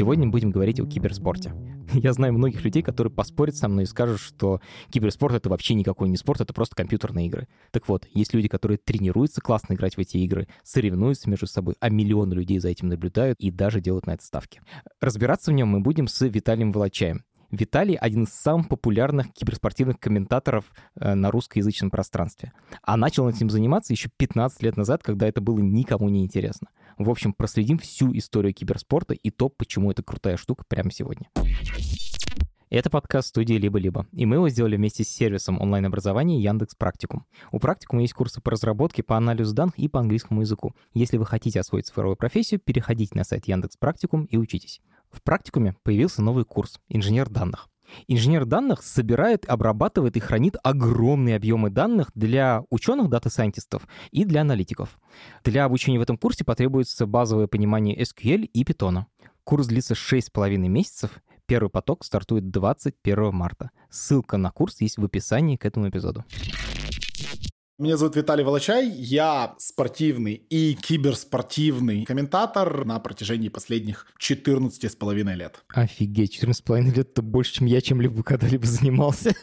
Сегодня будем говорить о киберспорте. Я знаю многих людей, которые поспорят со мной и скажут, что киберспорт — это вообще никакой не спорт, это просто компьютерные игры. Так вот, есть люди, которые тренируются классно играть в эти игры, соревнуются между собой, а миллионы людей за этим наблюдают и даже делают на это ставки. Разбираться в нем мы будем с Виталием Волочаем. Виталий — один из самых популярных киберспортивных комментаторов э, на русскоязычном пространстве. А начал он этим заниматься еще 15 лет назад, когда это было никому не интересно. В общем, проследим всю историю киберспорта и то, почему это крутая штука прямо сегодня. Это подкаст студии «Либо-либо», и мы его сделали вместе с сервисом онлайн-образования Яндекс Практикум. У Практикума есть курсы по разработке, по анализу данных и по английскому языку. Если вы хотите освоить цифровую профессию, переходите на сайт Яндекс Практикум и учитесь. В практикуме появился новый курс «Инженер данных». Инженер данных собирает, обрабатывает и хранит огромные объемы данных для ученых, data scientist ов и для аналитиков. Для обучения в этом курсе потребуется базовое понимание SQL и Python. Курс длится 6,5 месяцев. Первый поток стартует 21 марта. Ссылка на курс есть в описании к этому эпизоду. Меня зовут Виталий Волочай, я спортивный и киберспортивный комментатор на протяжении последних 14 с половиной лет. Офигеть, 14 с половиной лет — это больше, чем я чем-либо когда-либо занимался.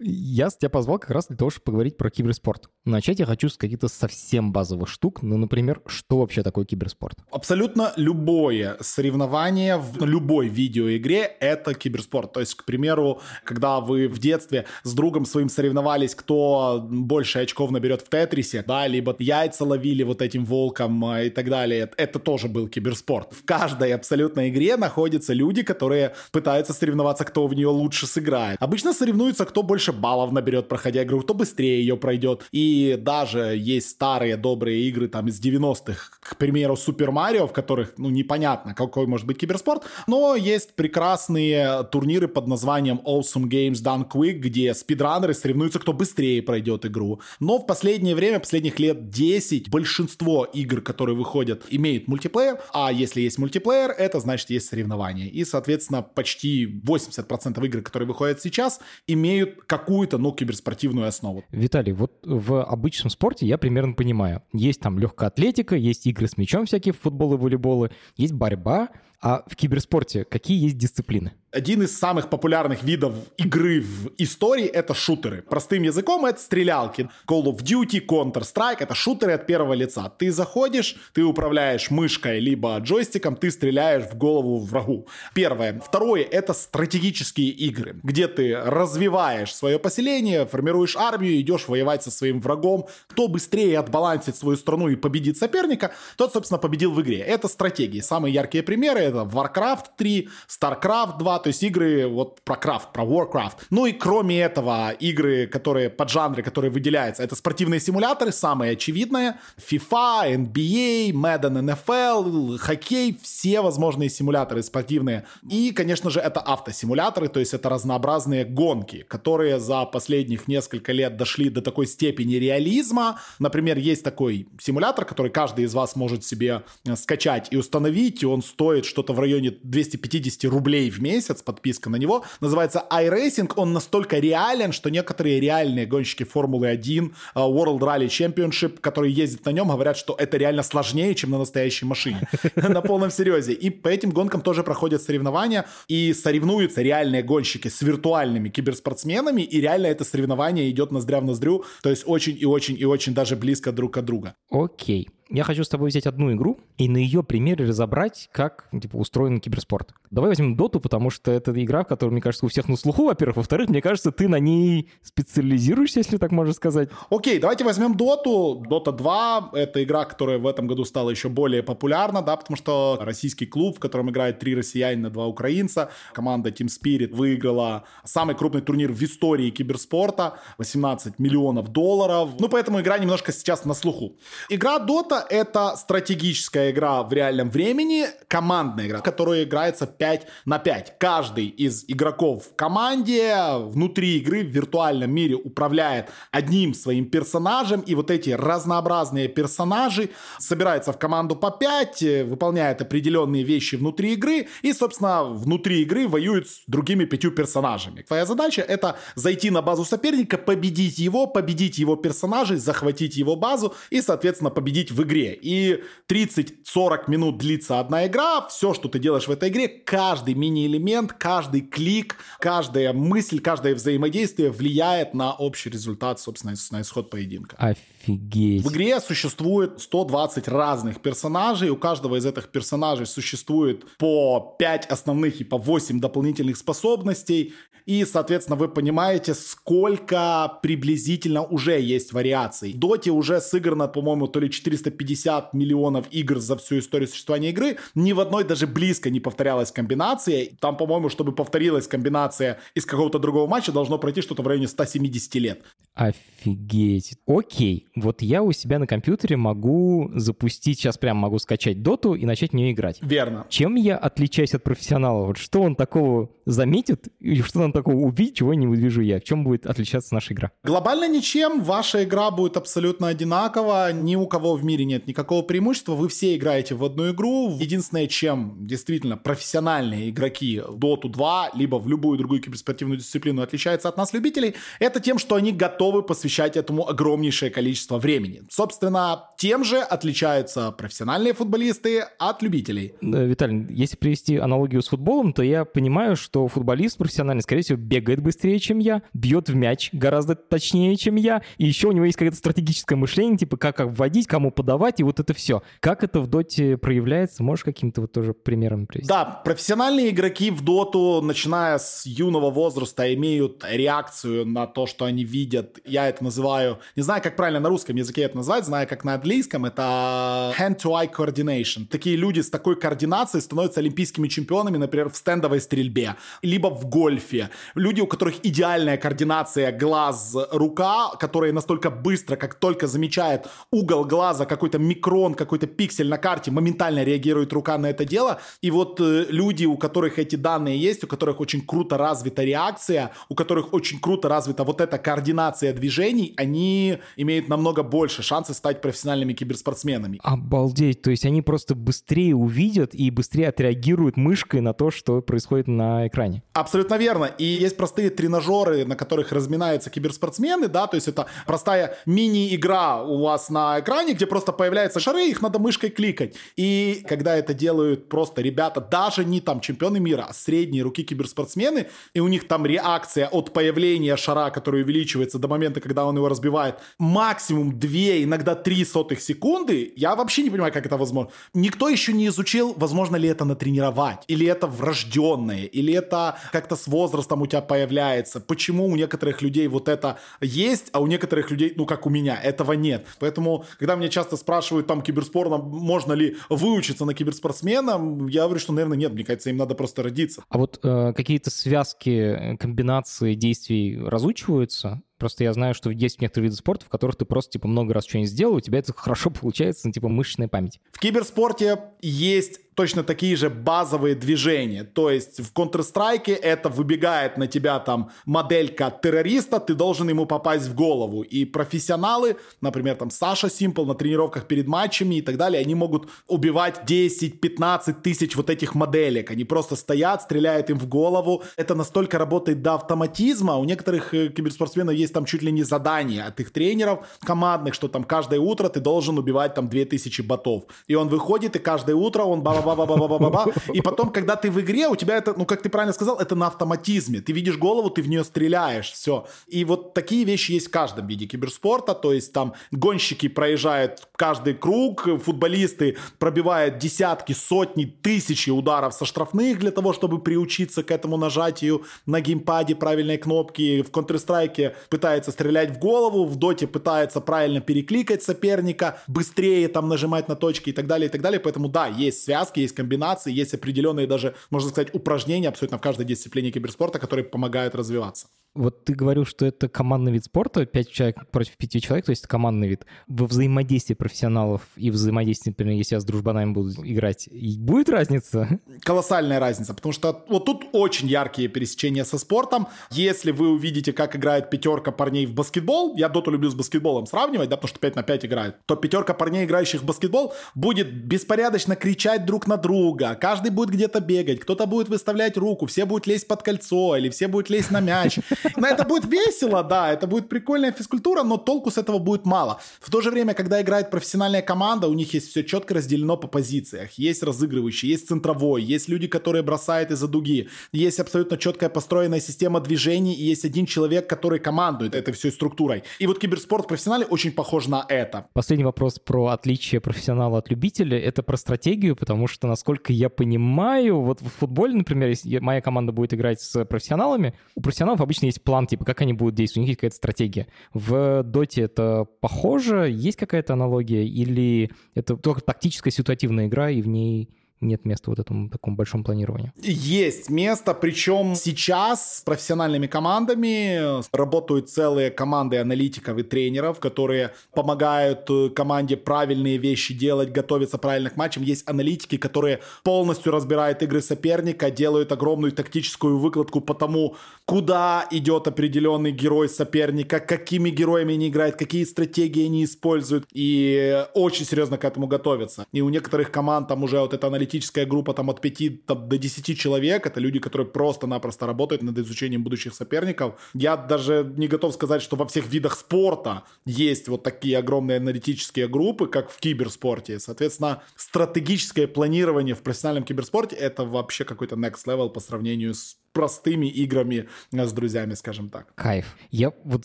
я тебя позвал как раз для того, чтобы поговорить про киберспорт. Начать я хочу с каких-то совсем базовых штук, ну, например, что вообще такое киберспорт? Абсолютно любое соревнование в любой видеоигре — это киберспорт. То есть, к примеру, когда вы в детстве с другом своим соревновались, кто больше больше очков наберет в Тетрисе, да, либо яйца ловили вот этим волком а, и так далее. Это тоже был киберспорт. В каждой абсолютно игре находятся люди, которые пытаются соревноваться, кто в нее лучше сыграет. Обычно соревнуются, кто больше баллов наберет, проходя игру, кто быстрее ее пройдет. И даже есть старые добрые игры там из 90-х, к примеру, Супер Марио, в которых, ну, непонятно, какой может быть киберспорт, но есть прекрасные турниры под названием Awesome Games Done Quick, где спидранеры соревнуются, кто быстрее пройдет игру. Но в последнее время, последних лет 10, большинство игр, которые выходят, имеют мультиплеер, а если есть мультиплеер, это значит есть соревнования. И, соответственно, почти 80% игр, которые выходят сейчас, имеют какую-то, ну, киберспортивную основу. Виталий, вот в обычном спорте я примерно понимаю. Есть там легкая атлетика, есть игры с мячом всякие, футбол и волейболы, есть борьба, а в киберспорте какие есть дисциплины? Один из самых популярных видов игры в истории — это шутеры. Простым языком — это стрелялки. Call of Duty, Counter-Strike — это шутеры от первого лица. Ты заходишь, ты управляешь мышкой либо джойстиком, ты стреляешь в голову врагу. Первое. Второе — это стратегические игры, где ты развиваешь свое поселение, формируешь армию, идешь воевать со своим врагом. Кто быстрее отбалансит свою страну и победит соперника, тот, собственно, победил в игре. Это стратегии. Самые яркие примеры — это Warcraft 3, StarCraft 2, то есть игры вот про крафт, про Warcraft. Ну и кроме этого, игры, которые под жанры, которые выделяются, это спортивные симуляторы, самые очевидные. FIFA, NBA, Madden NFL, хоккей, все возможные симуляторы спортивные. И, конечно же, это автосимуляторы, то есть это разнообразные гонки, которые за последних несколько лет дошли до такой степени реализма. Например, есть такой симулятор, который каждый из вас может себе э, скачать и установить, и он стоит что-то в районе 250 рублей в месяц, подписка на него. Называется iRacing. Он настолько реален, что некоторые реальные гонщики Формулы-1, а, World Rally Championship, которые ездят на нем, говорят, что это реально сложнее, чем на настоящей машине. На полном серьезе. И по этим гонкам тоже проходят соревнования. И соревнуются реальные гонщики с виртуальными киберспортсменами. И реально это соревнование идет ноздря в ноздрю. То есть очень и очень и очень даже близко друг от друга. Окей я хочу с тобой взять одну игру и на ее примере разобрать, как типа, устроен киберспорт. Давай возьмем Доту, потому что это игра, которая, мне кажется, у всех на слуху, во-первых. Во-вторых, мне кажется, ты на ней специализируешься, если так можно сказать. Окей, давайте возьмем Доту. Дота 2 — это игра, которая в этом году стала еще более популярна, да, потому что российский клуб, в котором играет три россиянина, два украинца, команда Team Spirit выиграла самый крупный турнир в истории киберспорта, 18 миллионов долларов. Ну, поэтому игра немножко сейчас на слуху. Игра Дота Дота — это стратегическая игра в реальном времени, командная игра, которая играется 5 на 5. Каждый из игроков в команде внутри игры в виртуальном мире управляет одним своим персонажем, и вот эти разнообразные персонажи собираются в команду по 5, выполняют определенные вещи внутри игры, и, собственно, внутри игры воюют с другими пятью персонажами. Твоя задача — это зайти на базу соперника, победить его, победить его персонажей, захватить его базу и, соответственно, победить в игре. И 30-40 минут длится одна игра, все, что ты делаешь в этой игре, каждый мини-элемент, каждый клик, каждая мысль, каждое взаимодействие влияет на общий результат, собственно, на исход поединка. Офигеть. В игре существует 120 разных персонажей, у каждого из этих персонажей существует по 5 основных и по 8 дополнительных способностей, и, соответственно, вы понимаете, сколько приблизительно уже есть вариаций. В Доте уже сыграно, по-моему, то ли 450 миллионов игр за всю историю существования игры. Ни в одной даже близко не повторялась комбинация. Там, по-моему, чтобы повторилась комбинация из какого-то другого матча, должно пройти что-то в районе 170 лет. Офигеть. Окей, вот я у себя на компьютере могу запустить, сейчас прям могу скачать доту и начать в нее играть. Верно. Чем я отличаюсь от профессионала? Вот что он такого заметит, или что он такого увидит, чего не увижу я? В чем будет отличаться наша игра? Глобально ничем. Ваша игра будет абсолютно одинакова. Ни у кого в мире нет никакого преимущества. Вы все играете в одну игру. Единственное, чем действительно профессиональные игроки в Dota 2, либо в любую другую киберспортивную дисциплину отличаются от нас, любителей, это тем, что они готовы посвящать этому огромнейшее количество времени. Собственно, тем же отличаются профессиональные футболисты от любителей. Виталий, если привести аналогию с футболом, то я понимаю, что футболист профессиональный, скорее всего, бегает быстрее, чем я, бьет в мяч гораздо точнее, чем я, и еще у него есть какое-то стратегическое мышление, типа как вводить, кому подавать, и вот это все. Как это в доте проявляется? Можешь каким-то вот тоже примером привести? Да, профессиональные игроки в доту, начиная с юного возраста, имеют реакцию на то, что они видят. Я это называю, не знаю, как правильно на русском языке это назвать, знаю, как на английском, это hand-to-eye coordination. Такие люди с такой координацией становятся олимпийскими чемпионами, например, в стендовой стрельбе, либо в гольфе. Люди, у которых идеальная координация глаз-рука, которые настолько быстро, как только замечает угол глаза, какой-то микрон, какой-то пиксель на карте, моментально реагирует рука на это дело. И вот э, люди, у которых эти данные есть, у которых очень круто развита реакция, у которых очень круто развита вот эта координация движений, они имеют намного больше шансов стать профессиональными киберспортсменами. Обалдеть, то есть они просто быстрее увидят и быстрее отреагируют мышкой на то, что происходит на экране. Абсолютно верно. И есть простые тренажеры, на которых разминаются киберспортсмены, да, то есть это простая мини-игра у вас на экране, где просто появляются шары, их надо мышкой кликать. И когда это делают просто ребята, даже не там чемпионы мира, а средние руки киберспортсмены, и у них там реакция от появления шара, который увеличивается до момента, когда он его разбивает, максимум 2, иногда 3 сотых секунды, я вообще не понимаю, как это возможно. Никто еще не изучил, возможно ли это натренировать, или это врожденное, или это как-то с возрастом у тебя появляется. Почему у некоторых людей вот это есть, а у некоторых людей, ну как у меня, этого нет. Поэтому, когда меня часто спрашивают там киберспортом, можно ли выучиться на киберспортсмена, я говорю, что, наверное, нет. Мне кажется, им надо просто родиться. А вот э, какие-то связки, э, комбинации действий разучиваются? Просто я знаю, что есть некоторые виды спорта, в которых ты просто, типа, много раз что-нибудь сделал, у тебя это хорошо получается, ну, типа, мышечная память. В киберспорте есть точно такие же базовые движения. То есть в Counter-Strike это выбегает на тебя там моделька террориста, ты должен ему попасть в голову. И профессионалы, например, там Саша Симпл на тренировках перед матчами и так далее, они могут убивать 10-15 тысяч вот этих моделек. Они просто стоят, стреляют им в голову. Это настолько работает до автоматизма. У некоторых э, киберспортсменов есть там чуть ли не задание от их тренеров командных, что там каждое утро ты должен убивать там 2000 ботов. И он выходит, и каждое утро он баба ба ба ба ба ба ба И потом, когда ты в игре, у тебя это, ну, как ты правильно сказал, это на автоматизме. Ты видишь голову, ты в нее стреляешь, все. И вот такие вещи есть в каждом виде киберспорта. То есть там гонщики проезжают каждый круг, футболисты пробивают десятки, сотни, тысячи ударов со штрафных для того, чтобы приучиться к этому нажатию на геймпаде правильной кнопки. В Counter-Strike пытается стрелять в голову, в Доте пытается правильно перекликать соперника, быстрее там нажимать на точки и так далее, и так далее. Поэтому да, есть связка, есть комбинации, есть определенные даже, можно сказать, упражнения абсолютно в каждой дисциплине киберспорта, которые помогают развиваться. Вот ты говорил, что это командный вид спорта, 5 человек против 5 человек, то есть командный вид. Во взаимодействии профессионалов и взаимодействии, например, если я с дружбанами буду играть, будет разница? Колоссальная разница, потому что вот тут очень яркие пересечения со спортом. Если вы увидите, как играет пятерка парней в баскетбол, я доту люблю с баскетболом сравнивать, да, потому что 5 на 5 играют, то пятерка парней, играющих в баскетбол, будет беспорядочно кричать друг на друга, каждый будет где-то бегать, кто-то будет выставлять руку, все будут лезть под кольцо, или все будут лезть на мяч. Но это будет весело, да, это будет прикольная физкультура, но толку с этого будет мало. В то же время, когда играет профессиональная команда, у них есть все четко разделено по позициях. Есть разыгрывающий, есть центровой, есть люди, которые бросают из-за дуги, есть абсолютно четкая построенная система движений, и есть один человек, который командует этой всей структурой. И вот киберспорт в профессионале очень похож на это. Последний вопрос про отличие профессионала от любителя. Это про стратегию, потому что, насколько я понимаю, вот в футболе, например, если моя команда будет играть с профессионалами, у профессионалов обычно есть план, типа, как они будут действовать, у них есть какая-то стратегия. В доте это похоже? Есть какая-то аналогия? Или это только тактическая ситуативная игра, и в ней нет места вот этому такому большому планированию? Есть место, причем сейчас с профессиональными командами работают целые команды аналитиков и тренеров, которые помогают э, команде правильные вещи делать, готовиться правильно к матчам. Есть аналитики, которые полностью разбирают игры соперника, делают огромную тактическую выкладку по тому, куда идет определенный герой соперника, какими героями они играют, какие стратегии они используют, и очень серьезно к этому готовятся. И у некоторых команд там уже вот эта аналитическая группа там от 5 там, до 10 человек, это люди, которые просто-напросто работают над изучением будущих соперников. Я даже не готов сказать, что во всех видах спорта есть вот такие огромные аналитические группы, как в киберспорте. Соответственно, стратегическое планирование в профессиональном киберспорте это вообще какой-то next level по сравнению с простыми играми с друзьями, скажем так. Кайф. Я вот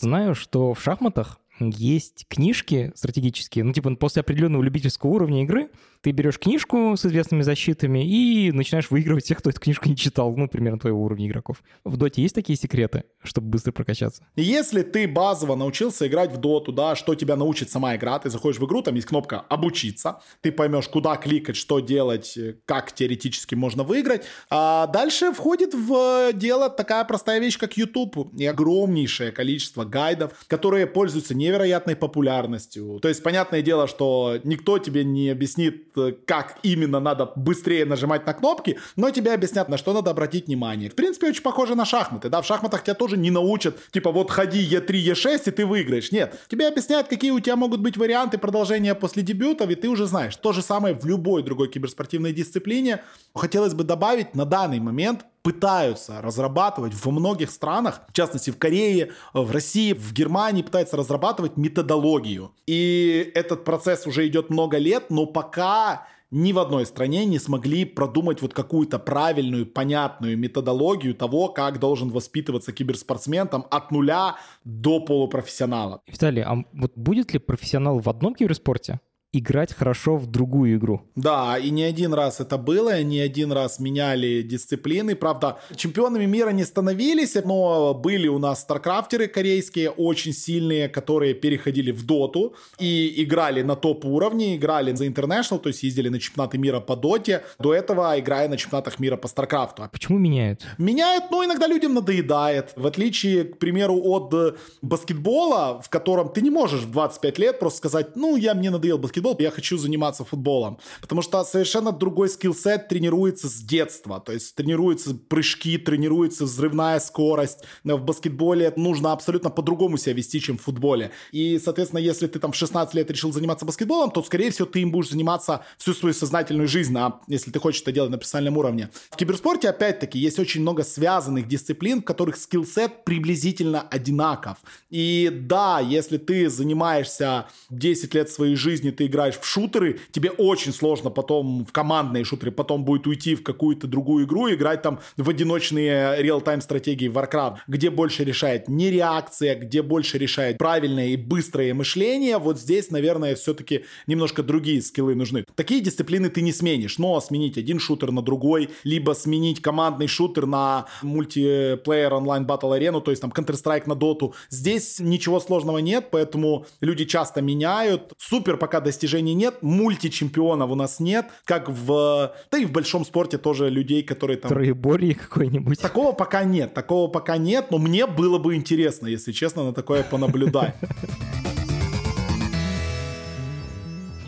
знаю, что в шахматах есть книжки стратегические, ну, типа, после определенного любительского уровня игры ты берешь книжку с известными защитами и начинаешь выигрывать тех, кто эту книжку не читал, ну, примерно твоего уровня игроков. В доте есть такие секреты, чтобы быстро прокачаться? Если ты базово научился играть в доту, да, что тебя научит сама игра, ты заходишь в игру, там есть кнопка «Обучиться», ты поймешь, куда кликать, что делать, как теоретически можно выиграть, а дальше входит в дело такая простая вещь, как YouTube и огромнейшее количество гайдов, которые пользуются невероятной популярностью. То есть, понятное дело, что никто тебе не объяснит, Э, как именно надо быстрее нажимать на кнопки, но тебе объяснят, на что надо обратить внимание. В принципе, очень похоже на шахматы, да, в шахматах тебя тоже не научат, типа, вот ходи Е3, Е6, и ты выиграешь. Нет, тебе объясняют, какие у тебя могут быть варианты продолжения после дебютов, и ты уже знаешь. То же самое в любой другой киберспортивной дисциплине. Хотелось бы добавить, на данный момент пытаются разрабатывать во многих странах, в частности в Корее, в России, в Германии пытаются разрабатывать методологию. И этот процесс уже идет много лет, но пока ни в одной стране не смогли продумать вот какую-то правильную, понятную методологию того, как должен воспитываться киберспортсмен от нуля до полупрофессионала. Виталий, а вот будет ли профессионал в одном киберспорте? Играть хорошо в другую игру. Да, и не один раз это было, не один раз меняли дисциплины. Правда, чемпионами мира не становились, но были у нас старкрафтеры корейские, очень сильные, которые переходили в доту и играли на топ-уровне, играли за International, то есть ездили на чемпионаты мира по доте, до этого играя на чемпионатах мира по старкрафту. А почему меняют? Меняют, ну, иногда людям надоедает. В отличие, к примеру, от баскетбола, в котором ты не можешь в 25 лет просто сказать, ну, я мне надоел баскетбол, баскетбол, я хочу заниматься футболом. Потому что совершенно другой skillset тренируется с детства. То есть тренируются прыжки, тренируется взрывная скорость. В баскетболе нужно абсолютно по-другому себя вести, чем в футболе. И, соответственно, если ты там в 16 лет решил заниматься баскетболом, то, скорее всего, ты им будешь заниматься всю свою сознательную жизнь, а если ты хочешь это делать на профессиональном уровне. В киберспорте, опять-таки, есть очень много связанных дисциплин, в которых скиллсет приблизительно одинаков. И да, если ты занимаешься 10 лет своей жизни, ты играешь в шутеры, тебе очень сложно потом в командные шутеры, потом будет уйти в какую-то другую игру, играть там в одиночные реал-тайм стратегии Warcraft, где больше решает не реакция, где больше решает правильное и быстрое мышление. Вот здесь, наверное, все-таки немножко другие скиллы нужны. Такие дисциплины ты не сменишь, но сменить один шутер на другой, либо сменить командный шутер на мультиплеер онлайн батл арену, то есть там Counter-Strike на доту. Здесь ничего сложного нет, поэтому люди часто меняют. Супер пока достигают достижений нет, мультичемпионов у нас нет, как в... Да и в большом спорте тоже людей, которые там... Троеборье какой-нибудь. Такого пока нет, такого пока нет, но мне было бы интересно, если честно, на такое понаблюдать.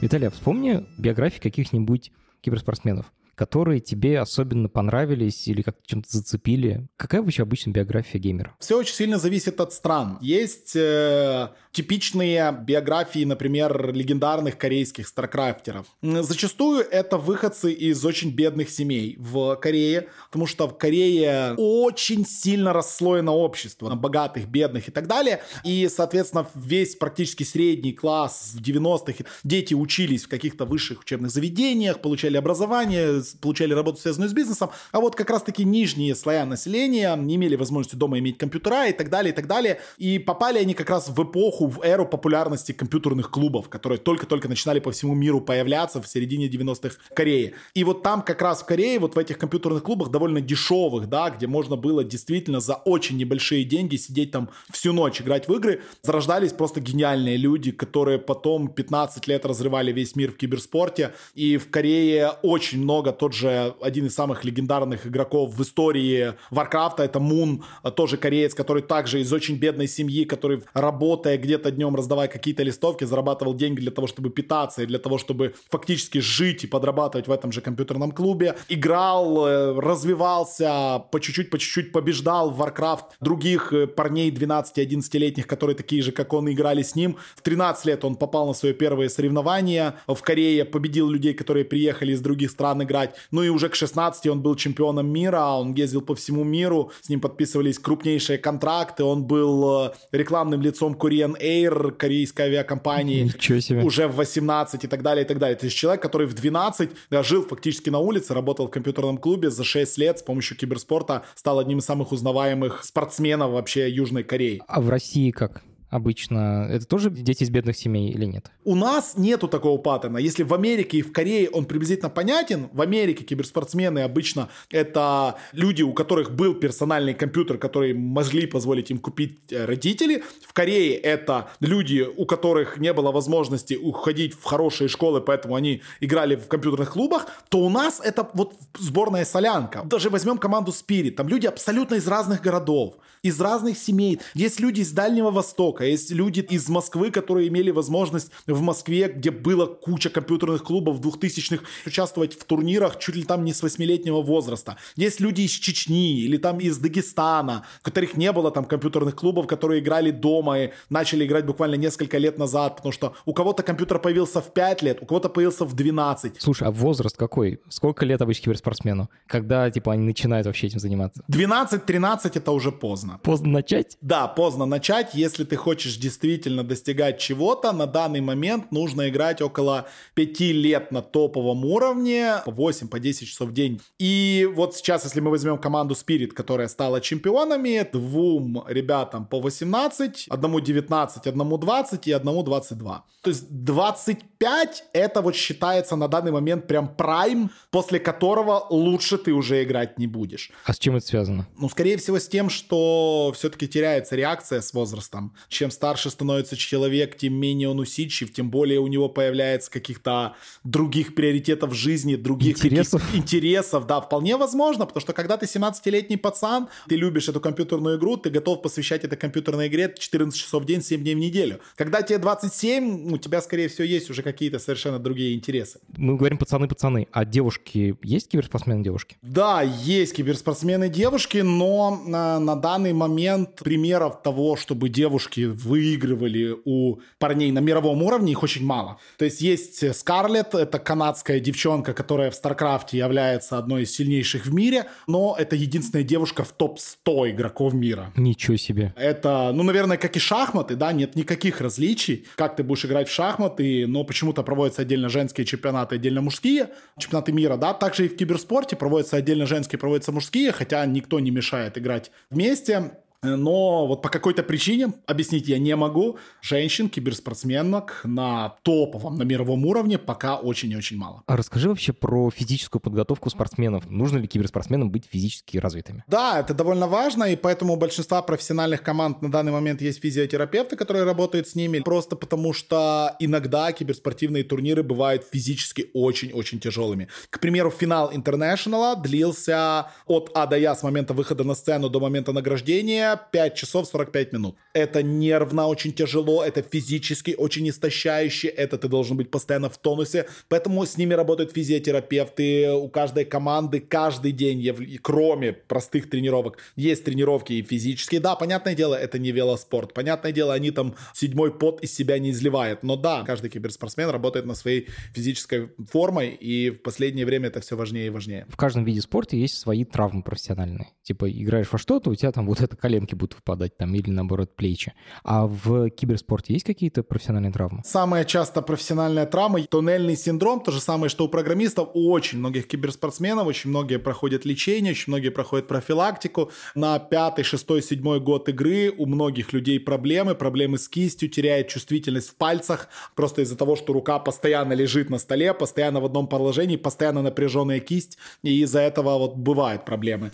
Виталий, а вспомни биографии каких-нибудь киберспортсменов которые тебе особенно понравились или как чем-то зацепили? Какая вообще обычно биография геймера? Все очень сильно зависит от стран. Есть э, типичные биографии, например, легендарных корейских старкрафтеров. Зачастую это выходцы из очень бедных семей в Корее, потому что в Корее очень сильно расслоено общество на богатых, бедных и так далее. И, соответственно, весь практически средний класс в 90-х дети учились в каких-то высших учебных заведениях, получали образование, получали работу, связанную с бизнесом, а вот как раз-таки нижние слоя населения не имели возможности дома иметь компьютера и так далее, и так далее. И попали они как раз в эпоху, в эру популярности компьютерных клубов, которые только-только начинали по всему миру появляться в середине 90-х в Корее. И вот там как раз в Корее, вот в этих компьютерных клубах довольно дешевых, да, где можно было действительно за очень небольшие деньги сидеть там всю ночь, играть в игры, зарождались просто гениальные люди, которые потом 15 лет разрывали весь мир в киберспорте. И в Корее очень много тот же один из самых легендарных игроков в истории Варкрафта, это Мун, тоже кореец, который также из очень бедной семьи, который работая где-то днем, раздавая какие-то листовки, зарабатывал деньги для того, чтобы питаться и для того, чтобы фактически жить и подрабатывать в этом же компьютерном клубе. Играл, э, развивался, по чуть-чуть, по чуть-чуть побеждал в Warcraft других э, парней 12-11-летних, которые такие же, как он, играли с ним. В 13 лет он попал на свое первое соревнование в Корее, победил людей, которые приехали из других стран играть играть. Ну и уже к 16 он был чемпионом мира, он ездил по всему миру, с ним подписывались крупнейшие контракты, он был э, рекламным лицом Korean Air, корейской авиакомпании. Ничего себе. Уже в 18 и так далее, и так далее. То есть человек, который в 12 да, жил фактически на улице, работал в компьютерном клубе за 6 лет с помощью киберспорта, стал одним из самых узнаваемых спортсменов вообще Южной Кореи. А в России как? Обычно, это тоже дети из бедных семей или нет? У нас нету такого паттерна. Если в Америке и в Корее он приблизительно понятен, в Америке киберспортсмены обычно это люди, у которых был персональный компьютер, который могли позволить им купить э, родители. В Корее это люди, у которых не было возможности уходить в хорошие школы, поэтому они играли в компьютерных клубах, то у нас это вот сборная солянка. Даже возьмем команду Spirit, там люди абсолютно из разных городов, из разных семей. Есть люди из Дальнего Востока, а есть люди из Москвы, которые имели возможность в Москве, где было куча компьютерных клубов 2000-х, участвовать в турнирах чуть ли там не с 8-летнего возраста. Есть люди из Чечни или там из Дагестана, у которых не было там компьютерных клубов, которые играли дома и начали играть буквально несколько лет назад, потому что у кого-то компьютер появился в 5 лет, у кого-то появился в 12. Слушай, а возраст какой? Сколько лет обычно киберспортсмену? Когда, типа, они начинают вообще этим заниматься? 12-13 это уже поздно. Поздно начать? Да, поздно начать, если ты хочешь действительно достигать чего-то, на данный момент нужно играть около 5 лет на топовом уровне, по 8, по 10 часов в день. И вот сейчас, если мы возьмем команду Spirit, которая стала чемпионами, двум ребятам по 18, одному 19, одному 20 и одному 22. То есть 25 это вот считается на данный момент прям прайм, после которого лучше ты уже играть не будешь. А с чем это связано? Ну, скорее всего, с тем, что все-таки теряется реакция с возрастом. Чем старше становится человек, тем менее он усидчив, тем более у него появляется каких-то других приоритетов жизни, других интересов. интересов. Да, вполне возможно, потому что когда ты 17-летний пацан, ты любишь эту компьютерную игру, ты готов посвящать этой компьютерной игре 14 часов в день, 7 дней в неделю. Когда тебе 27, у тебя, скорее всего, есть уже какие-то совершенно другие интересы. Мы говорим пацаны-пацаны, а девушки есть киберспортсмены-девушки? Да, есть киберспортсмены-девушки, но на, на данный момент примеров того, чтобы девушки выигрывали у парней на мировом уровне, их очень мало. То есть есть Скарлетт, это канадская девчонка, которая в Старкрафте является одной из сильнейших в мире, но это единственная девушка в топ-100 игроков мира. Ничего себе. Это, ну, наверное, как и шахматы, да, нет никаких различий, как ты будешь играть в шахматы, но почему-то проводятся отдельно женские чемпионаты, отдельно мужские чемпионаты мира, да, также и в киберспорте проводятся отдельно женские, проводятся мужские, хотя никто не мешает играть вместе. Но вот по какой-то причине, объяснить я не могу, женщин, киберспортсменок на топовом, на мировом уровне пока очень и очень мало. А расскажи вообще про физическую подготовку спортсменов. Нужно ли киберспортсменам быть физически развитыми? Да, это довольно важно, и поэтому у большинства профессиональных команд на данный момент есть физиотерапевты, которые работают с ними, просто потому что иногда киберспортивные турниры бывают физически очень-очень тяжелыми. К примеру, финал Интернешнала длился от А до Я с момента выхода на сцену до момента награждения 5 часов 45 минут. Это нервно очень тяжело, это физически очень истощающе, это ты должен быть постоянно в тонусе, поэтому с ними работают физиотерапевты, у каждой команды каждый день, кроме простых тренировок, есть тренировки и физические. Да, понятное дело, это не велоспорт, понятное дело, они там седьмой пот из себя не изливают, но да, каждый киберспортсмен работает на своей физической формой, и в последнее время это все важнее и важнее. В каждом виде спорта есть свои травмы профессиональные. Типа играешь во что-то, у тебя там вот это коленки будут выпадать там или наоборот плечи. А в киберспорте есть какие-то профессиональные травмы? Самая часто профессиональная травма — туннельный синдром, то же самое, что у программистов, у очень многих киберспортсменов, очень многие проходят лечение, очень многие проходят профилактику. На пятый, шестой, седьмой год игры у многих людей проблемы, проблемы с кистью, теряет чувствительность в пальцах, просто из-за того, что рука постоянно лежит на столе, постоянно в одном положении, постоянно напряженная кисть, и из-за этого вот бывают проблемы.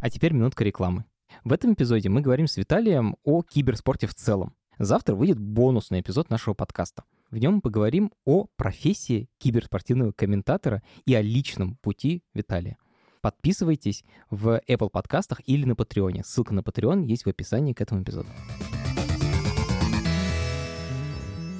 А теперь минутка рекламы. В этом эпизоде мы говорим с Виталием о киберспорте в целом. Завтра выйдет бонусный эпизод нашего подкаста. В нем мы поговорим о профессии киберспортивного комментатора и о личном пути Виталия. Подписывайтесь в Apple подкастах или на Патреоне. Ссылка на Patreon есть в описании к этому эпизоду.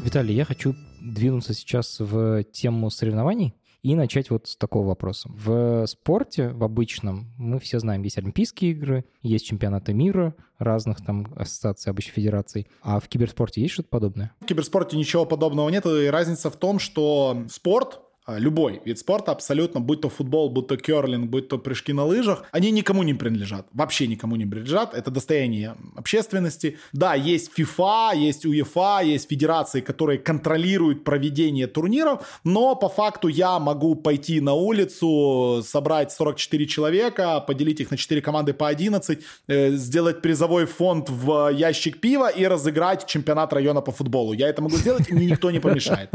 Виталий, я хочу двинуться сейчас в тему соревнований. И начать вот с такого вопроса. В спорте, в обычном, мы все знаем, есть Олимпийские игры, есть чемпионаты мира разных там ассоциаций, обычных федераций. А в киберспорте есть что-то подобное? В киберспорте ничего подобного нет. И разница в том, что спорт любой вид спорта абсолютно, будь то футбол, будь то керлинг, будь то прыжки на лыжах, они никому не принадлежат. Вообще никому не принадлежат. Это достояние общественности. Да, есть FIFA, есть UEFA, есть федерации, которые контролируют проведение турниров, но по факту я могу пойти на улицу, собрать 44 человека, поделить их на 4 команды по 11, э, сделать призовой фонд в ящик пива и разыграть чемпионат района по футболу. Я это могу сделать, и мне никто не помешает.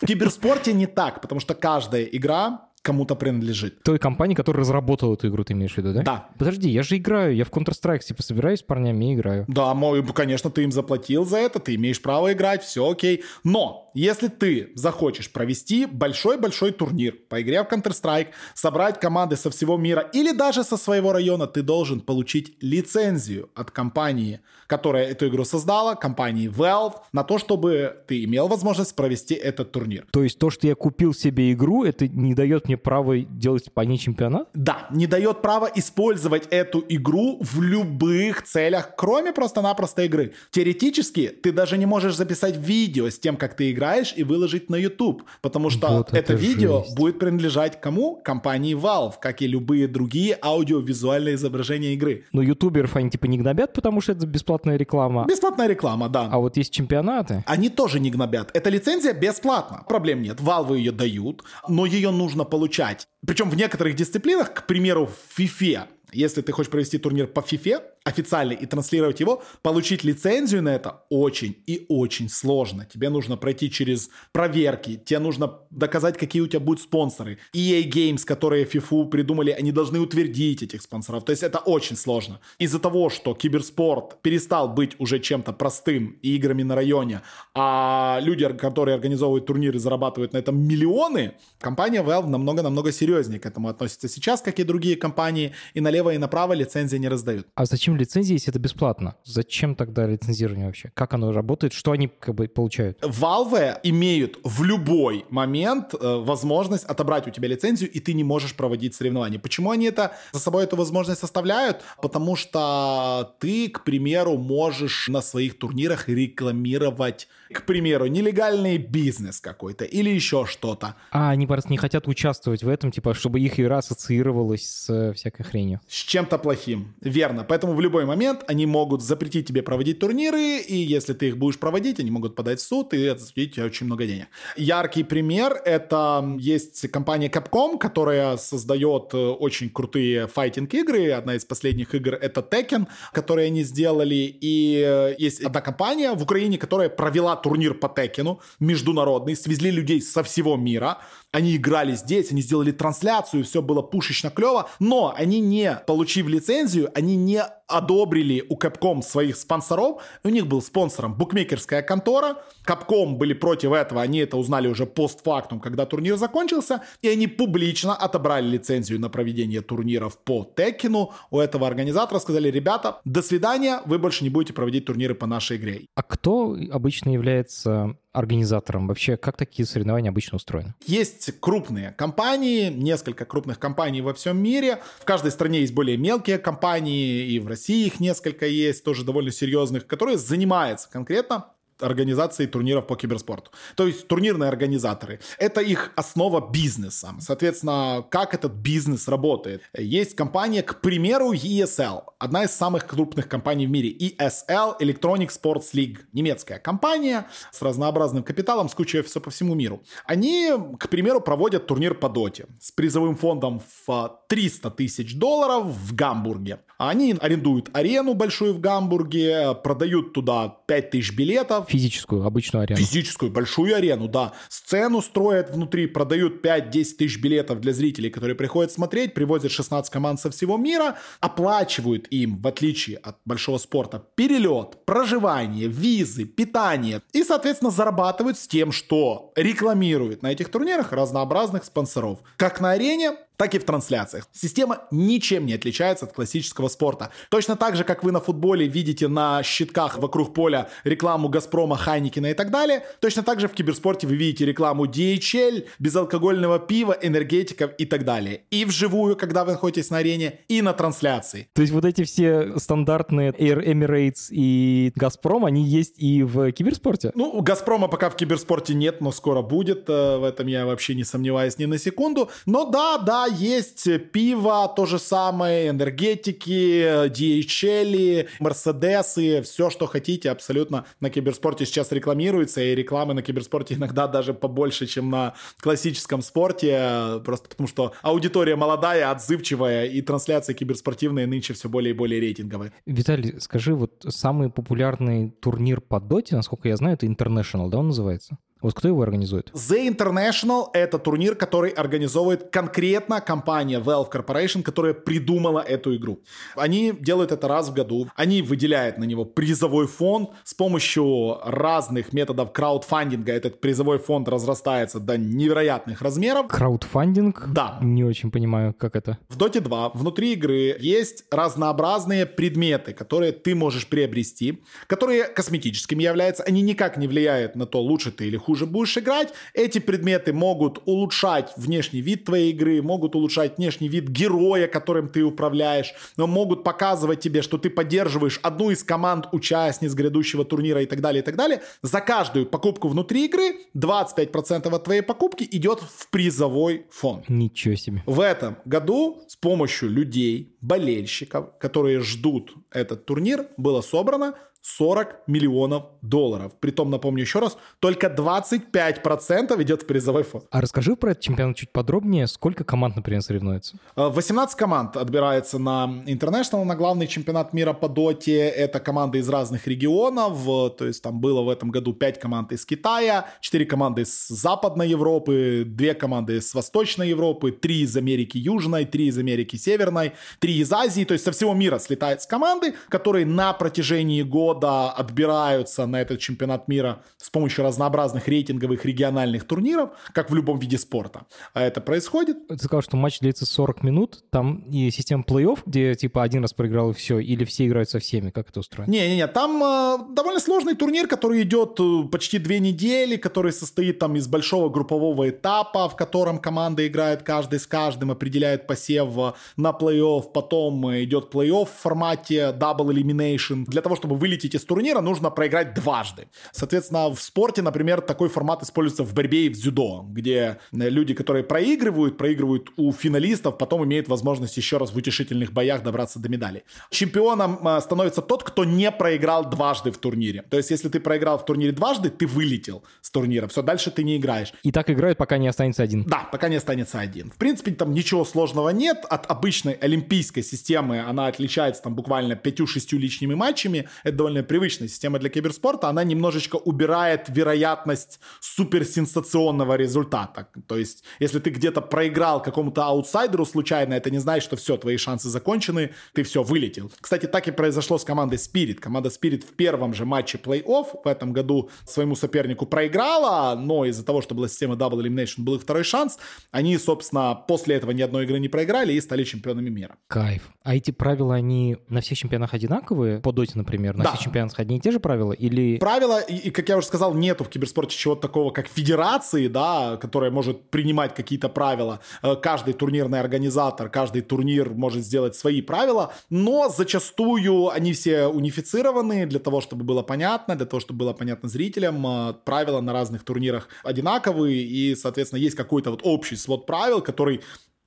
В киберспорте не так, потому что каждая игра кому-то принадлежит. Той компании, которая разработала эту игру, ты имеешь в виду, да? Да. Подожди, я же играю, я в Counter-Strike, типа, собираюсь с парнями и играю. Да, мой, конечно, ты им заплатил за это, ты имеешь право играть, все окей. Но, если ты захочешь провести большой-большой турнир по игре в Counter-Strike, собрать команды со всего мира или даже со своего района, ты должен получить лицензию от компании, которая эту игру создала, компании Valve, на то, чтобы ты имел возможность провести этот турнир. То есть то, что я купил себе игру, это не дает мне право делать по ней чемпионат? Да, не дает права использовать эту игру в любых целях, кроме просто-напросто игры. Теоретически ты даже не можешь записать видео с тем, как ты играешь, и выложить на YouTube, потому что вот это, это видео жесть. будет принадлежать кому? Компании Valve, как и любые другие аудиовизуальные изображения игры. Но ютуберов они типа не гнобят, потому что это бесплатная реклама. Бесплатная реклама, да. А вот есть чемпионаты. Они тоже не гнобят. Эта лицензия бесплатна. Проблем нет. Valve ее дают, но ее нужно получить получать. Причем в некоторых дисциплинах, к примеру, в FIFA, если ты хочешь провести турнир по FIFA, официальный и транслировать его, получить лицензию на это очень и очень сложно. Тебе нужно пройти через проверки, тебе нужно доказать, какие у тебя будут спонсоры. EA Games, которые FIFA придумали, они должны утвердить этих спонсоров. То есть это очень сложно. Из-за того, что киберспорт перестал быть уже чем-то простым и играми на районе, а люди, которые организовывают турниры, зарабатывают на этом миллионы, компания Valve намного-намного серьезнее к этому относится сейчас, как и другие компании, и налево и направо лицензии не раздают. А зачем лицензии, если это бесплатно? Зачем тогда лицензирование вообще? Как оно работает? Что они как бы получают? Valve имеют в любой момент э, возможность отобрать у тебя лицензию, и ты не можешь проводить соревнования. Почему они это за собой эту возможность оставляют? Потому что ты, к примеру, можешь на своих турнирах рекламировать, к примеру, нелегальный бизнес какой-то или еще что-то. А они просто не хотят участвовать в этом, типа, чтобы их игра ассоциировалась с всякой хренью. с чем-то плохим. Верно. Поэтому в любой момент они могут запретить тебе проводить турниры, и если ты их будешь проводить, они могут подать в суд и отсудить тебе очень много денег. Яркий пример — это есть компания Capcom, которая создает э, очень крутые файтинг-игры. Одна из последних игр — это Tekken, которые они сделали. И э, есть одна компания в Украине, которая провела турнир по Текену, международный, свезли людей со всего мира. Они играли здесь, они сделали трансляцию, все было пушечно клево, но они не, получив лицензию, они не одобрили у Capcom своих спонсоров. У них был спонсором букмекерская контора. Capcom были против этого, они это узнали уже постфактум, когда турнир закончился, и они публично отобрали лицензию на проведение турниров по Текину. У этого организатора сказали, ребята, до свидания, вы больше не будете проводить турниры по нашей игре. А кто обычно является организатором? Вообще, как такие соревнования обычно устроены? Есть крупные компании, несколько крупных компаний во всем мире. В каждой стране есть более мелкие компании, и в России их несколько есть, тоже довольно серьезных, которые занимаются конкретно организации турниров по киберспорту. То есть турнирные организаторы. Это их основа бизнеса. Соответственно, как этот бизнес работает? Есть компания, к примеру, ESL. Одна из самых крупных компаний в мире. ESL, Electronic Sports League. Немецкая компания с разнообразным капиталом, с кучей офиса по всему миру. Они, к примеру, проводят турнир по доте с призовым фондом в 300 тысяч долларов в Гамбурге. Они арендуют арену большую в Гамбурге, продают туда 5 тысяч билетов, Физическую, обычную арену. Физическую, большую арену, да. Сцену строят внутри, продают 5-10 тысяч билетов для зрителей, которые приходят смотреть, привозят 16 команд со всего мира, оплачивают им, в отличие от большого спорта, перелет, проживание, визы, питание. И, соответственно, зарабатывают с тем, что рекламируют на этих турнирах разнообразных спонсоров. Как на арене, так и в трансляциях. Система ничем не отличается от классического спорта. Точно так же, как вы на футболе видите на щитках вокруг поля рекламу Газпрома, Хайникина и так далее, точно так же в киберспорте вы видите рекламу DHL, безалкогольного пива, энергетиков и так далее. И вживую, когда вы находитесь на арене, и на трансляции. То есть вот эти все стандартные Air Emirates и Газпром, они есть и в киберспорте? Ну, Газпрома пока в киберспорте нет, но скоро будет. Э, в этом я вообще не сомневаюсь ни на секунду. Но да, да, есть пиво, то же самое, энергетики, DHL, Мерседесы, все, что хотите, абсолютно на киберспорте сейчас рекламируется, и рекламы на киберспорте иногда даже побольше, чем на классическом спорте, просто потому что аудитория молодая, отзывчивая, и трансляции киберспортивные нынче все более и более рейтинговые. Виталий, скажи, вот самый популярный турнир по доте, насколько я знаю, это International, да, он называется? Вот кто его организует? The International — это турнир, который организовывает конкретно компания Valve Corporation, которая придумала эту игру. Они делают это раз в году. Они выделяют на него призовой фонд. С помощью разных методов краудфандинга этот призовой фонд разрастается до невероятных размеров. Краудфандинг? Да. Не очень понимаю, как это. В Dota 2 внутри игры есть разнообразные предметы, которые ты можешь приобрести, которые косметическими являются. Они никак не влияют на то, лучше ты или хуже хуже будешь играть. Эти предметы могут улучшать внешний вид твоей игры, могут улучшать внешний вид героя, которым ты управляешь, но могут показывать тебе, что ты поддерживаешь одну из команд участниц грядущего турнира и так далее, и так далее. За каждую покупку внутри игры 25% от твоей покупки идет в призовой фонд. Ничего себе. В этом году с помощью людей, болельщиков, которые ждут этот турнир, было собрано 40 миллионов долларов. Притом, напомню еще раз, только 25% идет в призовой фонд. А расскажи про этот чемпионат чуть подробнее. Сколько команд, например, соревнуется? 18 э, команд отбирается на International, на главный чемпионат мира по доте. Это команды из разных регионов. То есть там было в этом году 5 команд из Китая, 4 команды из Западной Европы, 2 команды из Восточной Европы, 3 из Америки Южной, 3 из Америки Северной, 3 из Азии. То есть со всего мира слетают с команды, которые на протяжении года года отбираются на этот чемпионат мира с помощью разнообразных рейтинговых региональных турниров, как в любом виде спорта. А это происходит. Ты сказал, что матч длится 40 минут, там и система плей-офф, где типа один раз проиграл и все, или все играют со всеми, как это устроено? Не-не-не, там э, довольно сложный турнир, который идет э, почти две недели, который состоит там из большого группового этапа, в котором команда играет каждый с каждым, определяет посев э, на плей-офф, потом идет плей-офф в формате Double Elimination. Для того, чтобы вылететь из турнира, нужно проиграть дважды. Соответственно, в спорте, например, такой формат используется в борьбе и в дзюдо, где люди, которые проигрывают, проигрывают у финалистов, потом имеют возможность еще раз в утешительных боях добраться до медали. Чемпионом а, становится тот, кто не проиграл дважды в турнире. То есть, если ты проиграл в турнире дважды, ты вылетел с турнира. Все, дальше ты не играешь. И так играют, пока не останется один. Да, пока не останется один. В принципе, там ничего сложного нет. От обычной олимпийской системы она отличается там буквально 5-6 лишними матчами. Это довольно привычная система для киберспорта. Она немножечко убирает вероятность суперсенсационного результата. То есть, если ты где-то проиграл какому-то аутсайдеру случайно, это не значит, что все, твои шансы закончены, ты все, вылетел. Кстати, так и произошло с командой Spirit. Команда Spirit в первом же матче плей-офф в этом году своему сопернику проиграла, но из-за того, что была система Double Elimination, был их второй шанс, они, собственно, после этого ни одной игры не проиграли и стали чемпионами мира. Кайф. А эти правила, они на всех чемпионах одинаковые? По доте, например, на да. Всех чемпионатах одни и те же правила? Или... Правила, и, и, как я уже сказал, нету в киберспорте чего-то такого, как федерации, да, которая может принимать какие-то правила. Э, каждый турнирный организатор, каждый турнир может сделать свои правила, но зачастую они все унифицированы для того, чтобы было понятно, для того, чтобы было понятно зрителям. Э, правила на разных турнирах одинаковые, и, соответственно, есть какой-то вот общий свод правил, который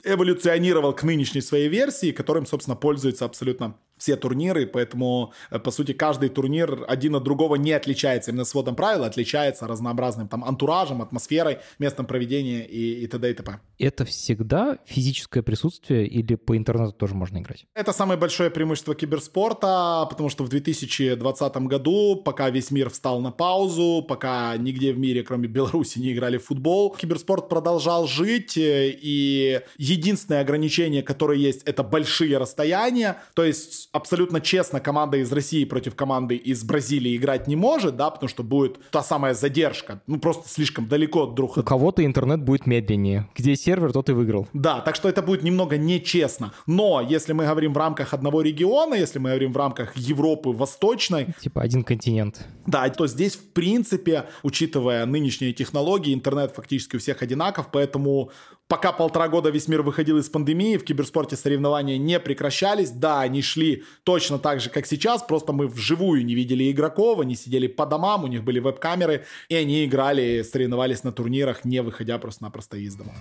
эволюционировал к нынешней своей версии, которым, собственно, пользуется абсолютно все турниры, поэтому, э, по сути, каждый турнир один от другого не отличается именно сводом правил, отличается разнообразным там антуражем, атмосферой, местом проведения и, и т.д. и т.п. Это всегда физическое присутствие или по интернету тоже можно играть? Это самое большое преимущество киберспорта, потому что в 2020 году, пока весь мир встал на паузу, пока нигде в мире, кроме Беларуси, не играли в футбол, киберспорт продолжал жить, э, и единственное ограничение, которое есть, это большие расстояния, то есть абсолютно честно команда из России против команды из Бразилии играть не может, да, потому что будет та самая задержка, ну просто слишком далеко друг от... У кого-то интернет будет медленнее. Где сервер, тот и выиграл. Да, так что это будет немного нечестно. Но если мы говорим в рамках одного региона, если мы говорим в рамках Европы Восточной... Типа один континент. Да, то здесь в принципе, учитывая нынешние технологии, интернет фактически у всех одинаков, поэтому пока полтора года весь мир выходил из пандемии, в киберспорте соревнования не прекращались. Да, они шли точно так же, как сейчас, просто мы вживую не видели игроков, они сидели по домам, у них были веб-камеры, и они играли, соревновались на турнирах, не выходя просто-напросто из дома.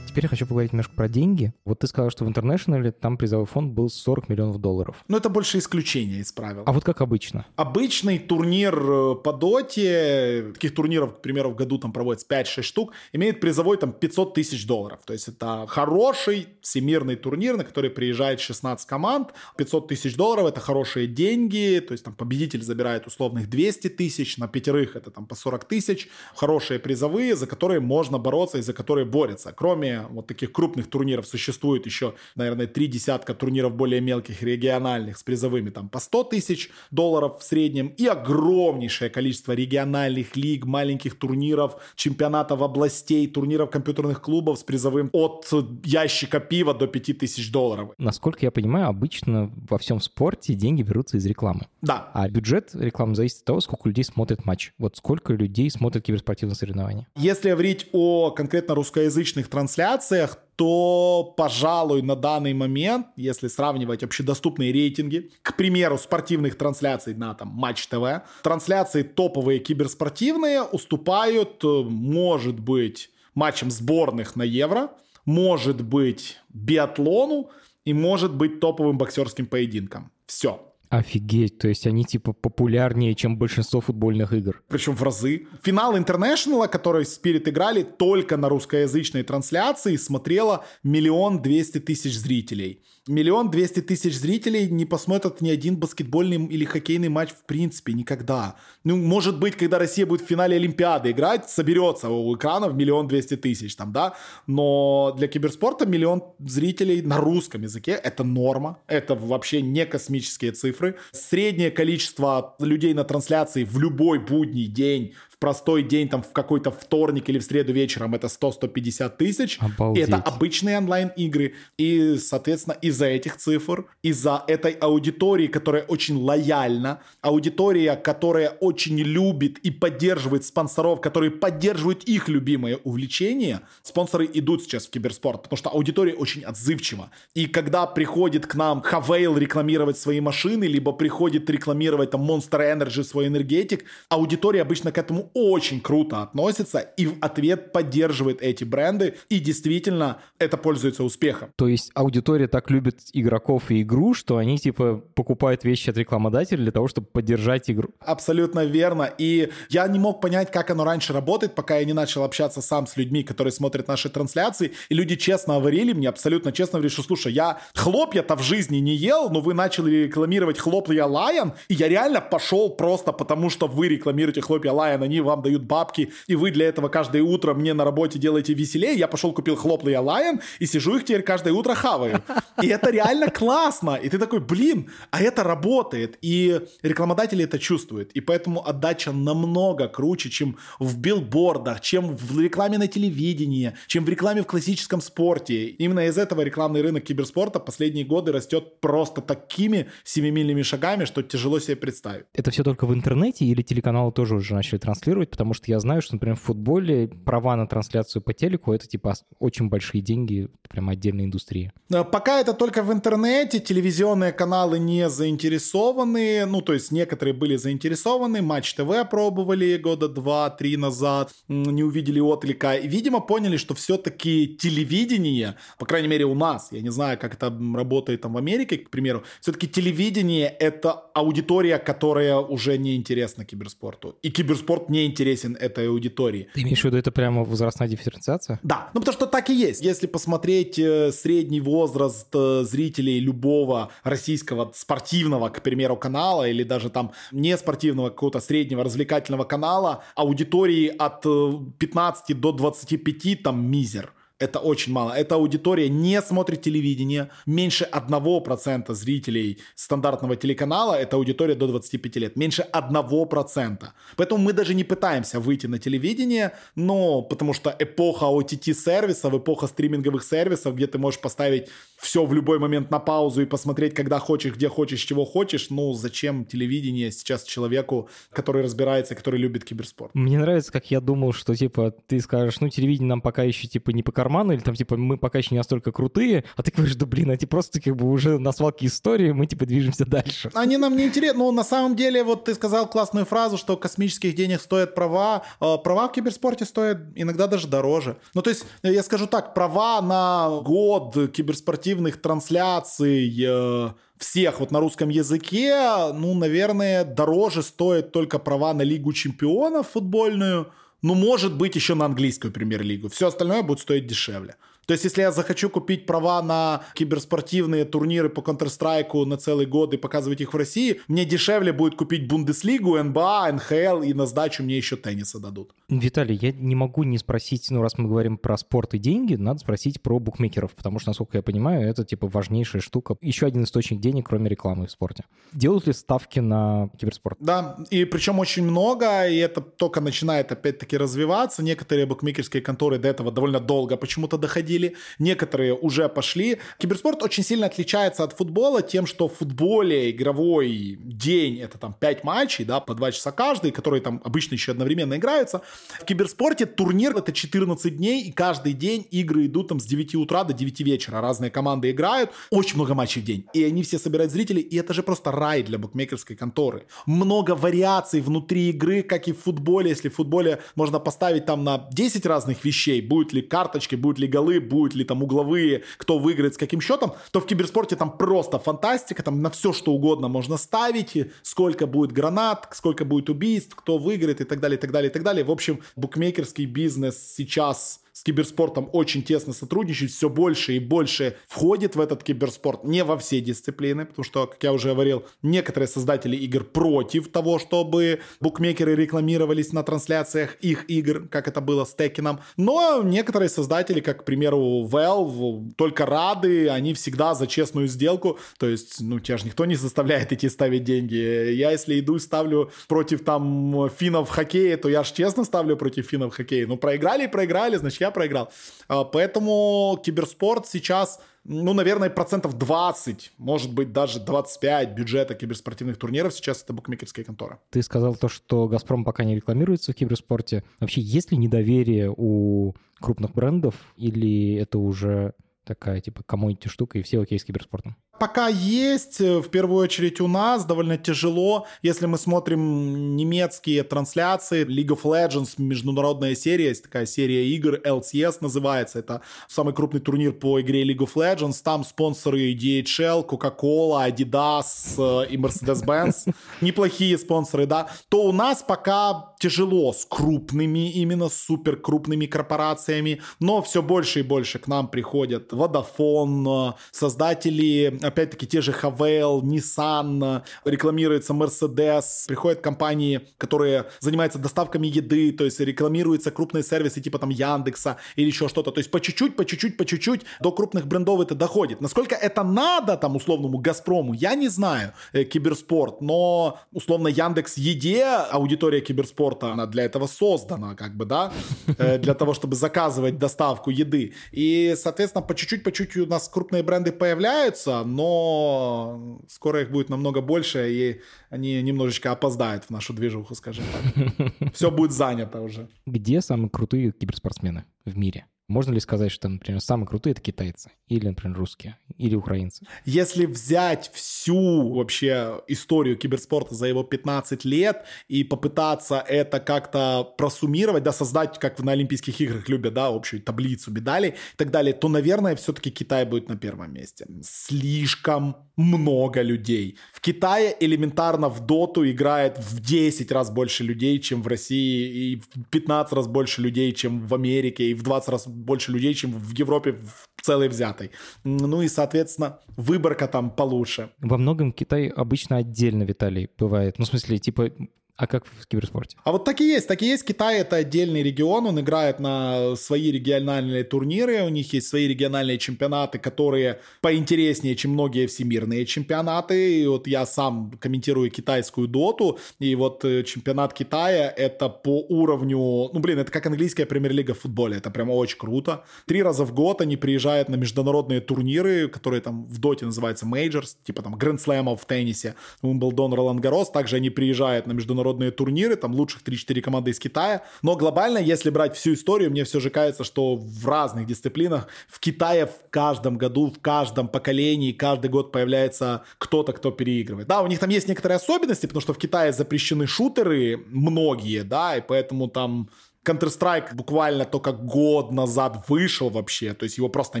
Теперь я хочу поговорить немножко про деньги. Вот ты сказал, что в International там призовой фонд был 40 миллионов долларов. Ну, это больше исключение из правил. А вот как обычно? Обычный турнир э, по доте, таких турниров, к примеру, в году там проводится 5-6 штук, имеет призовой там 500 тысяч долларов. То есть это хороший всемирный турнир, на который приезжает 16 команд. 500 тысяч долларов — это хорошие деньги, то есть там победитель забирает условных 200 тысяч, на пятерых это там по 40 тысяч. Хорошие призовые, за которые можно бороться и за которые борются. Кроме вот таких крупных турниров существует еще, наверное, три десятка турниров более мелких, региональных, с призовыми там по 100 тысяч долларов в среднем, и огромнейшее количество региональных лиг, маленьких турниров, чемпионатов областей, турниров компьютерных клубов с призовым от ящика пива до 5000 долларов. Насколько я понимаю, обычно во всем спорте деньги берутся из рекламы. Да. А бюджет рекламы зависит от того, сколько людей смотрит матч. Вот сколько людей смотрит киберспортивные соревнования. Если говорить о конкретно русскоязычных трансляциях, трансляциях, то, пожалуй, на данный момент, если сравнивать общедоступные рейтинги, к примеру, спортивных трансляций на там Матч ТВ, трансляции топовые киберспортивные уступают, э, может быть, матчам сборных на Евро, может быть, биатлону и может быть топовым боксерским поединкам. Все. Офигеть, то есть они типа популярнее, чем большинство футбольных игр. Причем в разы. Финал Интернешнала, который Spirit играли только на русскоязычной трансляции, смотрело миллион двести тысяч зрителей миллион двести тысяч зрителей не посмотрят ни один баскетбольный или хоккейный матч в принципе никогда. Ну, может быть, когда Россия будет в финале Олимпиады играть, соберется у экранов миллион двести тысяч там, да, но для киберспорта миллион зрителей на русском языке — это норма, это вообще не космические цифры. Среднее количество людей на трансляции в любой будний день в простой день, там в какой-то вторник или в среду вечером это 100-150 тысяч. Обалдеть. Это обычные онлайн-игры. И, соответственно, из-за этих цифр, из-за этой аудитории, которая очень лояльна, аудитория, которая очень любит и поддерживает спонсоров, которые поддерживают их любимые увлечения, спонсоры идут сейчас в киберспорт, потому что аудитория очень отзывчива. И когда приходит к нам Хавейл рекламировать свои машины, либо приходит рекламировать там Monster Energy свой энергетик, аудитория обычно к этому очень круто относится и в ответ поддерживает эти бренды, и действительно это пользуется успехом. То есть аудитория так любит игроков и игру, что они типа покупают вещи от рекламодателя для того, чтобы поддержать игру. Абсолютно верно. И я не мог понять, как оно раньше работает, пока я не начал общаться сам с людьми, которые смотрят наши трансляции. И люди честно говорили мне, абсолютно честно говорили, что слушай, я хлопья-то в жизни не ел, но вы начали рекламировать хлопья Lion, и я реально пошел просто потому, что вы рекламируете хлопья Lion, они вам дают бабки, и вы для этого каждое утро мне на работе делаете веселее. Я пошел купил хлопья Lion и сижу их теперь каждое утро хаваю. И это реально классно. И ты такой, блин, а это работает. И рекламодатели это чувствуют. И поэтому отдача намного круче, чем в билбордах, чем в рекламе на телевидении, чем в рекламе в классическом спорте. Именно из этого рекламный рынок киберспорта последние годы растет просто такими семимильными шагами, что тяжело себе представить. Это все только в интернете или телеканалы тоже уже начали транслировать? Потому что я знаю, что, например, в футболе права на трансляцию по телеку — это типа очень большие деньги, прям отдельная индустрия. Э, пока это только в интернете, телевизионные каналы не заинтересованы, ну, то есть некоторые были заинтересованы, Матч ТВ пробовали года два-три назад, не увидели отклика, видимо, поняли, что все-таки телевидение, по крайней мере, у нас, я не знаю, как это работает там в Америке, к примеру, все-таки телевидение — это аудитория, которая уже не интересна киберспорту, и киберспорт не интересен этой аудитории. Ты имеешь в виду, это прямо возрастная дифференциация? Да, ну потому что так и есть. Если посмотреть э, средний возраст э, зрителей любого российского спортивного, к примеру, канала или даже там не спортивного, какого-то среднего развлекательного канала, аудитории от 15 э, до 25 там мизер. Это очень мало. Эта аудитория не смотрит телевидение. Меньше 1% зрителей стандартного телеканала — это аудитория до 25 лет. Меньше 1%. Поэтому мы даже не пытаемся выйти на телевидение, но потому что эпоха OTT-сервисов, эпоха стриминговых сервисов, где ты можешь поставить все в любой момент на паузу и посмотреть, когда хочешь, где хочешь, чего хочешь, ну зачем телевидение сейчас человеку, который разбирается, который любит киберспорт? Мне нравится, как я думал, что типа ты скажешь, ну телевидение нам пока еще типа не покажет карману, или там, типа, мы пока еще не настолько крутые, а ты говоришь, да блин, эти просто как бы уже на свалке истории, мы типа движемся дальше. Они нам не интересны. Ну, на самом деле, вот ты сказал классную фразу, что космических денег стоят права. А, права в киберспорте стоят иногда даже дороже. Ну, то есть, я скажу так, права на год киберспортивных трансляций, э, всех вот на русском языке, ну, наверное, дороже стоят только права на Лигу чемпионов футбольную, ну, может быть, еще на английскую премьер-лигу. Все остальное будет стоить дешевле. То есть, если я захочу купить права на киберспортивные турниры по Counter-Strike на целый год и показывать их в России, мне дешевле будет купить Бундеслигу, НБА, НХЛ и на сдачу мне еще тенниса дадут. Виталий, я не могу не спросить, ну, раз мы говорим про спорт и деньги, надо спросить про букмекеров, потому что, насколько я понимаю, это, типа, важнейшая штука. Еще один источник денег, кроме рекламы в спорте. Делают ли ставки на киберспорт? Да, и причем очень много, и это только начинает, опять-таки, развиваться. Некоторые букмекерские конторы до этого довольно долго почему-то доходили проходили, некоторые уже пошли. Киберспорт очень сильно отличается от футбола тем, что в футболе игровой день это там 5 матчей, да, по 2 часа каждый, которые там обычно еще одновременно играются. В киберспорте турнир это 14 дней, и каждый день игры идут там с 9 утра до 9 вечера. Разные команды играют, очень много матчей в день. И они все собирают зрителей, и это же просто рай для букмекерской конторы. Много вариаций внутри игры, как и в футболе. Если в футболе можно поставить там на 10 разных вещей, будет ли карточки, будут ли голы, будет ли там угловые, кто выиграет с каким счетом, то в киберспорте там просто фантастика, там на все что угодно можно ставить, сколько будет гранат, сколько будет убийств, кто выиграет и так далее, и так далее, и так далее. В общем, букмекерский бизнес сейчас с киберспортом очень тесно сотрудничает, все больше и больше входит в этот киберспорт, не во все дисциплины, потому что, как я уже говорил, некоторые создатели игр против того, чтобы букмекеры рекламировались на трансляциях их игр, как это было с Текином, но некоторые создатели, как, к примеру, Valve, только рады, они всегда за честную сделку, то есть, ну, тебя же никто не заставляет идти ставить деньги. Я, если иду и ставлю против там финнов в хоккее, то я же честно ставлю против финнов в хоккее. Ну, проиграли и проиграли, значит, я проиграл. А, поэтому киберспорт сейчас ну, наверное, процентов 20, может быть, даже 25 бюджета киберспортивных турниров сейчас это букмекерская контора. Ты сказал то, что «Газпром» пока не рекламируется в киберспорте. Вообще, есть ли недоверие у крупных брендов или это уже такая, типа, коммунити штука, и все окей с киберспортом? Пока есть, э, в первую очередь у нас, довольно тяжело. Если мы смотрим немецкие трансляции, League of Legends, международная серия, есть такая серия игр, LCS называется, это самый крупный турнир по игре League of Legends, там спонсоры DHL, Coca-Cola, Adidas э, и Mercedes-Benz, неплохие спонсоры, да, то у нас пока тяжело с крупными, именно супер крупными корпорациями, но все больше и больше к нам приходят Vodafone, э, создатели опять-таки те же Havel, Nissan, рекламируется Mercedes, приходят компании, которые занимаются доставками еды, то есть рекламируются крупные сервисы типа там Яндекса или еще что-то. То есть по чуть-чуть, по чуть-чуть, по чуть-чуть до крупных брендов это доходит. Насколько это надо там условному Газпрому, я не знаю, э, киберспорт, но условно Яндекс Еде, аудитория киберспорта, она для этого создана, как бы, да, э, для того, чтобы заказывать доставку еды. И, соответственно, по чуть-чуть, по чуть-чуть у нас крупные бренды появляются, но скоро их будет намного больше, и они немножечко опоздают в нашу движуху, скажем так. Все будет занято уже. Где самые крутые киберспортсмены в мире? Можно ли сказать, что, например, самые крутые это китайцы, или, например, русские, или украинцы? Если взять всю вообще историю киберспорта за его 15 лет и попытаться это как-то просуммировать, да, создать, как на Олимпийских играх любят, да, общую таблицу медалей и так далее, то, наверное, все-таки Китай будет на первом месте. Слишком много людей. В Китае элементарно в доту играет в 10 раз больше людей, чем в России, и в 15 раз больше людей, чем в Америке, и в 20 раз больше людей, чем в Европе в целой взятой. Ну и, соответственно, выборка там получше. Во многом Китай обычно отдельно, Виталий, бывает. Ну, в смысле, типа, а как в киберспорте? А вот так и есть, так и есть. Китай это отдельный регион, он играет на свои региональные турниры, у них есть свои региональные чемпионаты, которые поинтереснее, чем многие всемирные чемпионаты. И вот я сам комментирую китайскую доту, и вот э, чемпионат Китая это по уровню, ну блин, это как английская премьер-лига в футболе, это прямо очень круто. Три раза в год они приезжают на международные турниры, которые там в доте называются majors, типа там Гранд Слэмов в теннисе, Уимблдон, Ролан Гарос, также они приезжают на международные международные турниры, там лучших 3-4 команды из Китая. Но глобально, если брать всю историю, мне все же кажется, что в разных дисциплинах в Китае в каждом году, в каждом поколении, каждый год появляется кто-то, кто переигрывает. Да, у них там есть некоторые особенности, потому что в Китае запрещены шутеры, многие, да, и поэтому там Counter-Strike буквально только год назад вышел вообще, то есть его просто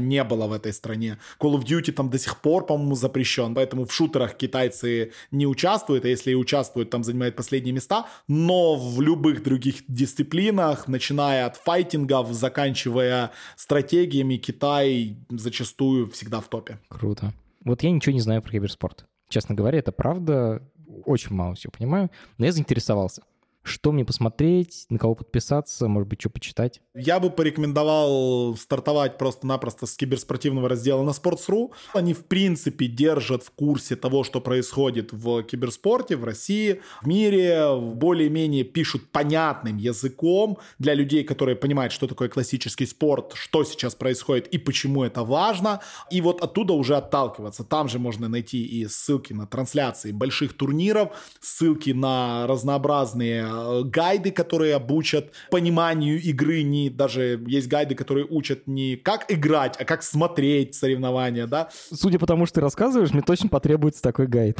не было в этой стране. Call of Duty там до сих пор, по-моему, запрещен, поэтому в шутерах китайцы не участвуют, а если и участвуют, там занимают последние места, но в любых других дисциплинах, начиная от файтингов, заканчивая стратегиями, Китай зачастую всегда в топе. Круто. Вот я ничего не знаю про киберспорт. Честно говоря, это правда, очень мало всего понимаю, но я заинтересовался что мне посмотреть, на кого подписаться, может быть, что почитать? Я бы порекомендовал стартовать просто-напросто с киберспортивного раздела на Sports.ru. Они, в принципе, держат в курсе того, что происходит в киберспорте, в России, в мире, более-менее пишут понятным языком для людей, которые понимают, что такое классический спорт, что сейчас происходит и почему это важно. И вот оттуда уже отталкиваться. Там же можно найти и ссылки на трансляции больших турниров, ссылки на разнообразные гайды, которые обучат пониманию игры, не даже есть гайды, которые учат не как играть, а как смотреть соревнования, да. Судя по тому, что ты рассказываешь, мне точно потребуется такой гайд.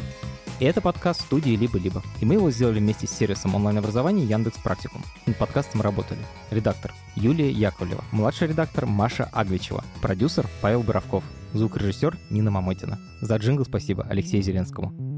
И это подкаст студии «Либо-либо». И мы его сделали вместе с сервисом онлайн-образования Яндекс Практикум. Над подкастом работали редактор Юлия Яковлева, младший редактор Маша Агвичева, продюсер Павел Боровков, звукорежиссер Нина Мамотина. За джингл спасибо Алексею Зеленскому.